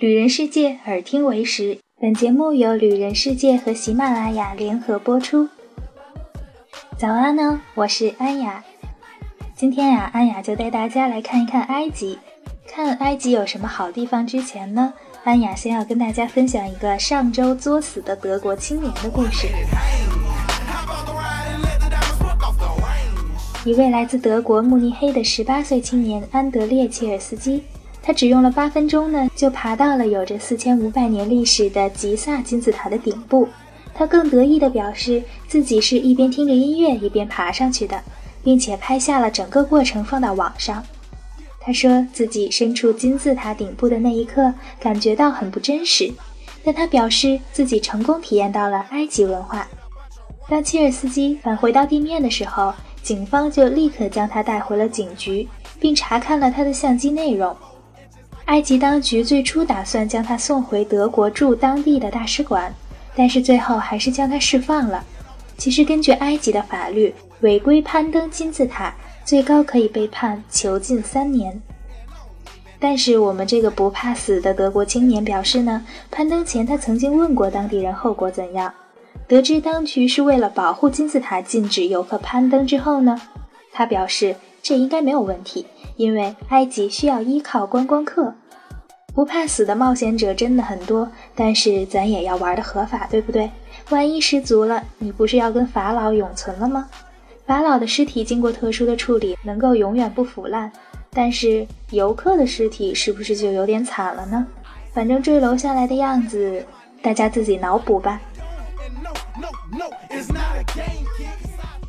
旅人世界，耳听为实。本节目由旅人世界和喜马拉雅联合播出。早安呢，我是安雅。今天呀，安雅就带大家来看一看埃及。看埃及有什么好地方之前呢，安雅先要跟大家分享一个上周作死的德国青年的故事。一位来自德国慕尼黑的十八岁青年安德烈切尔斯基。他只用了八分钟呢，就爬到了有着四千五百年历史的吉萨金字塔的顶部。他更得意地表示，自己是一边听着音乐一边爬上去的，并且拍下了整个过程放到网上。他说自己身处金字塔顶部的那一刻，感觉到很不真实，但他表示自己成功体验到了埃及文化。当切尔斯基返回到地面的时候，警方就立刻将他带回了警局，并查看了他的相机内容。埃及当局最初打算将他送回德国驻当地的大使馆，但是最后还是将他释放了。其实，根据埃及的法律，违规攀登金字塔最高可以被判囚禁三年。但是，我们这个不怕死的德国青年表示呢，攀登前他曾经问过当地人后果怎样。得知当局是为了保护金字塔禁止游客攀登之后呢，他表示这应该没有问题。因为埃及需要依靠观光客，不怕死的冒险者真的很多，但是咱也要玩的合法，对不对？万一失足了，你不是要跟法老永存了吗？法老的尸体经过特殊的处理，能够永远不腐烂，但是游客的尸体是不是就有点惨了呢？反正坠楼下来的样子，大家自己脑补吧。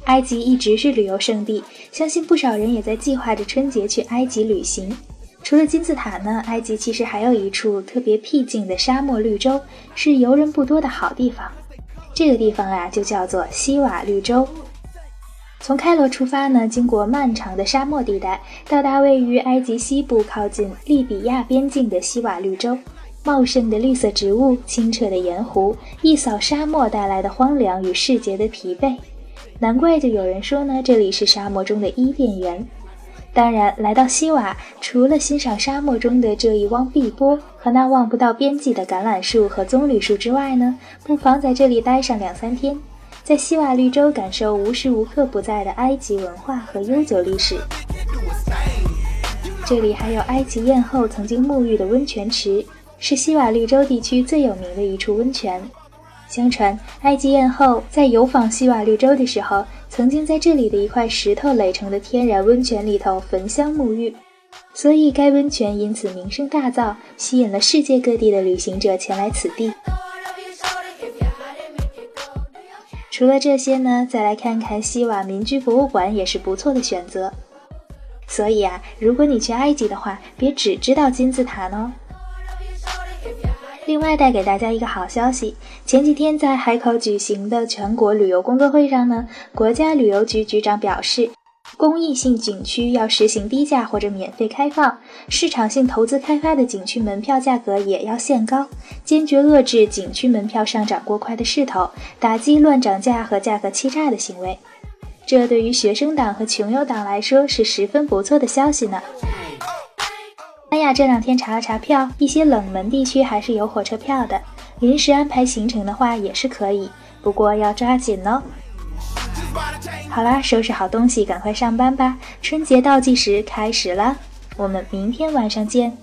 埃及一直是旅游胜地，相信不少人也在计划着春节去埃及旅行。除了金字塔呢，埃及其实还有一处特别僻静的沙漠绿洲，是游人不多的好地方。这个地方啊，就叫做西瓦绿洲。从开罗出发呢，经过漫长的沙漠地带，到达位于埃及西部靠近利比亚边境的西瓦绿洲。茂盛的绿色植物，清澈的盐湖，一扫沙漠带来的荒凉与世界的疲惫。难怪就有人说呢，这里是沙漠中的伊甸园。当然，来到西瓦，除了欣赏沙漠中的这一汪碧波和那望不到边际的橄榄树和棕榈树之外呢，不妨在这里待上两三天，在西瓦绿洲感受无时无刻不在的埃及文化和悠久历史。这里还有埃及艳后曾经沐浴的温泉池，是西瓦绿洲地区最有名的一处温泉。相传，埃及艳后在游访西瓦绿洲的时候，曾经在这里的一块石头垒成的天然温泉里头焚香沐浴，所以该温泉因此名声大噪，吸引了世界各地的旅行者前来此地。除了这些呢，再来看看西瓦民居博物馆也是不错的选择。所以啊，如果你去埃及的话，别只知道金字塔呢。另外带给大家一个好消息，前几天在海口举行的全国旅游工作会上呢，国家旅游局局长表示，公益性景区要实行低价或者免费开放，市场性投资开发的景区门票价格也要限高，坚决遏制景区门票上涨过快的势头，打击乱涨价和价格欺诈的行为。这对于学生党和穷游党来说是十分不错的消息呢。哎呀这两天查了查票，一些冷门地区还是有火车票的。临时安排行程的话也是可以，不过要抓紧哦。好啦，收拾好东西，赶快上班吧！春节倒计时开始了，我们明天晚上见。